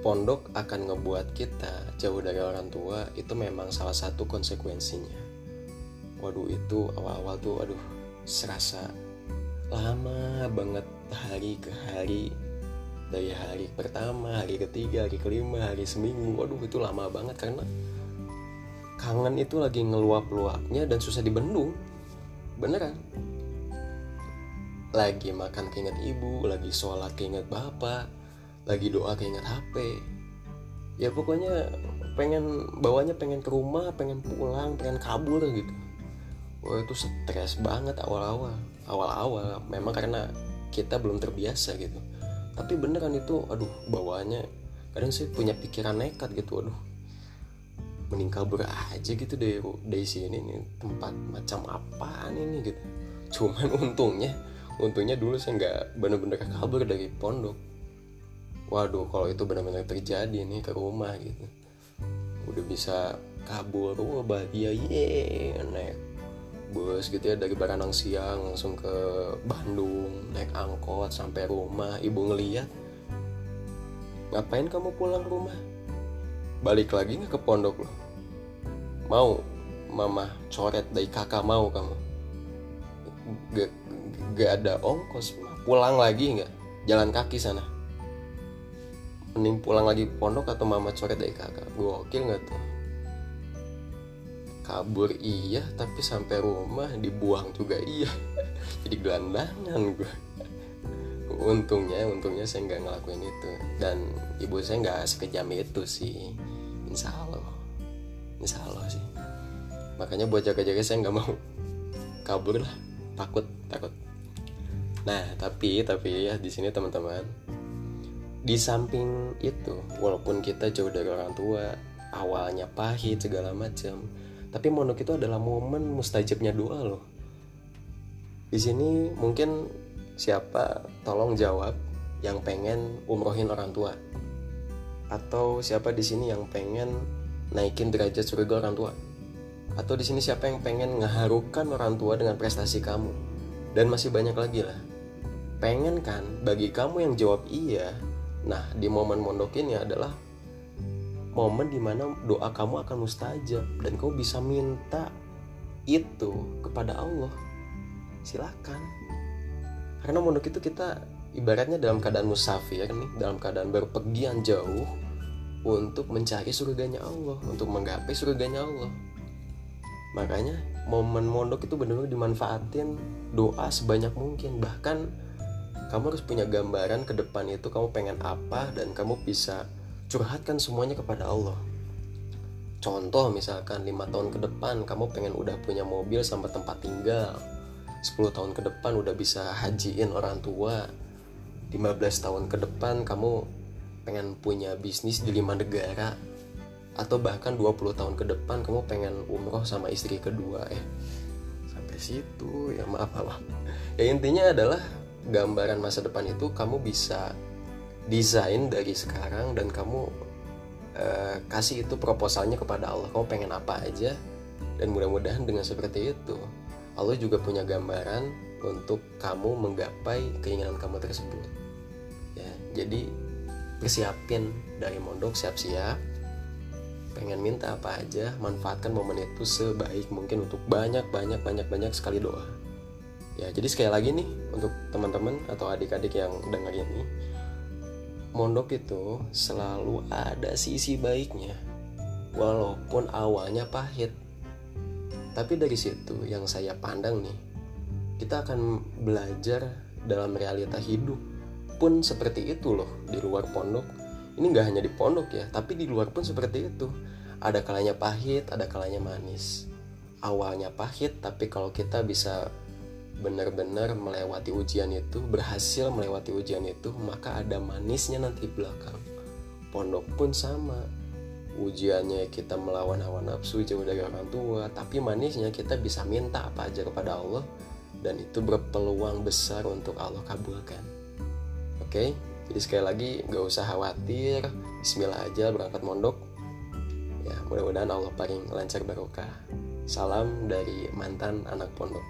pondok akan ngebuat kita jauh dari orang tua itu memang salah satu konsekuensinya. Waduh itu awal-awal tuh aduh serasa lama banget hari ke hari dari hari pertama hari ketiga hari kelima hari seminggu. Waduh itu lama banget karena kangen itu lagi ngeluap-luapnya dan susah dibendung. Beneran. Lagi makan keinget ibu lagi sholat keinget bapak lagi doa keinget HP ya pokoknya pengen bawanya pengen ke rumah pengen pulang pengen kabur gitu. Wah itu stres banget awal-awal. Awal-awal memang karena kita belum terbiasa gitu. Tapi beneran itu aduh bawanya kadang sih punya pikiran nekat gitu aduh. Mending kabur aja gitu dari dari sini nih tempat macam apaan ini gitu. Cuman untungnya untungnya dulu saya nggak bener-bener kabur dari pondok waduh kalau itu benar-benar terjadi nih ke rumah gitu. Udah bisa kabur wah bahagia ye naik bus gitu ya dari Baranang siang langsung ke Bandung naik angkot sampai rumah. Ibu ngeliat ngapain kamu pulang ke rumah? Balik lagi nggak ke pondok lo? Mau mama coret dari kakak mau kamu. Gak, gak ada ongkos pulang lagi nggak? Jalan kaki sana mending pulang lagi pondok atau mama coret dari kakak? Gokil nggak tuh? Kabur iya. Tapi sampai rumah dibuang juga iya. Jadi gelandangan gue untungnya untungnya saya nggak ngelakuin itu. Dan ibu saya nggak sekejam itu sih. Insya Allah. Insya Allah sih. Makanya buat jaga-jaga saya nggak mau kabur lah. Takut takut. Nah tapi tapi ya di sini teman-teman di samping itu walaupun kita jauh dari orang tua awalnya pahit segala macam tapi mondok itu adalah momen mustajabnya doa loh. Di sini mungkin siapa tolong jawab yang pengen umrohin orang tua? Atau siapa di sini yang pengen naikin derajat surga orang tua? Atau di sini siapa yang pengen ngeharukan orang tua dengan prestasi kamu? Dan masih banyak lagi lah. Pengen kan bagi kamu yang jawab iya Nah, di momen mondok ini adalah momen di mana doa kamu akan mustajab dan kau bisa minta itu kepada Allah. Silakan. Karena mondok itu kita ibaratnya dalam keadaan musafir nih, dalam keadaan berpergian jauh untuk mencari surganya Allah, untuk menggapai surganya Allah. Makanya momen mondok itu benar-benar dimanfaatin doa sebanyak mungkin. Bahkan kamu harus punya gambaran ke depan itu kamu pengen apa dan kamu bisa curhatkan semuanya kepada Allah. Contoh misalkan lima tahun ke depan kamu pengen udah punya mobil sama tempat tinggal. 10 tahun ke depan udah bisa hajiin orang tua. 15 tahun ke depan kamu pengen punya bisnis di lima negara. Atau bahkan 20 tahun ke depan kamu pengen umroh sama istri kedua. Eh sampai situ. Ya maaf maaf. Ya intinya adalah gambaran masa depan itu kamu bisa desain dari sekarang dan kamu uh, kasih itu proposalnya kepada Allah. Kamu pengen apa aja dan mudah-mudahan dengan seperti itu Allah juga punya gambaran untuk kamu menggapai keinginan kamu tersebut. Ya jadi persiapin dari mondok siap-siap. Pengen minta apa aja manfaatkan momen itu sebaik mungkin untuk banyak banyak banyak banyak sekali doa ya jadi sekali lagi nih untuk teman-teman atau adik-adik yang dengar ini mondok itu selalu ada sisi baiknya walaupun awalnya pahit. Tapi dari situ yang saya pandang nih kita akan belajar dalam realita hidup pun seperti itu loh di luar pondok. Ini nggak hanya di pondok ya tapi di luar pun seperti itu. Ada kalanya pahit ada kalanya manis. Awalnya pahit tapi kalau kita bisa benar-benar melewati ujian itu berhasil melewati ujian itu maka ada manisnya nanti belakang. Pondok pun sama. Ujiannya kita melawan hawa nafsu jauh dari orang tua tapi manisnya kita bisa minta apa aja kepada Allah dan itu berpeluang besar untuk Allah kabulkan. Oke? Jadi sekali lagi nggak usah khawatir. Bismillah aja berangkat mondok. Ya mudah-mudahan Allah paling lancar barokah. Salam dari mantan anak pondok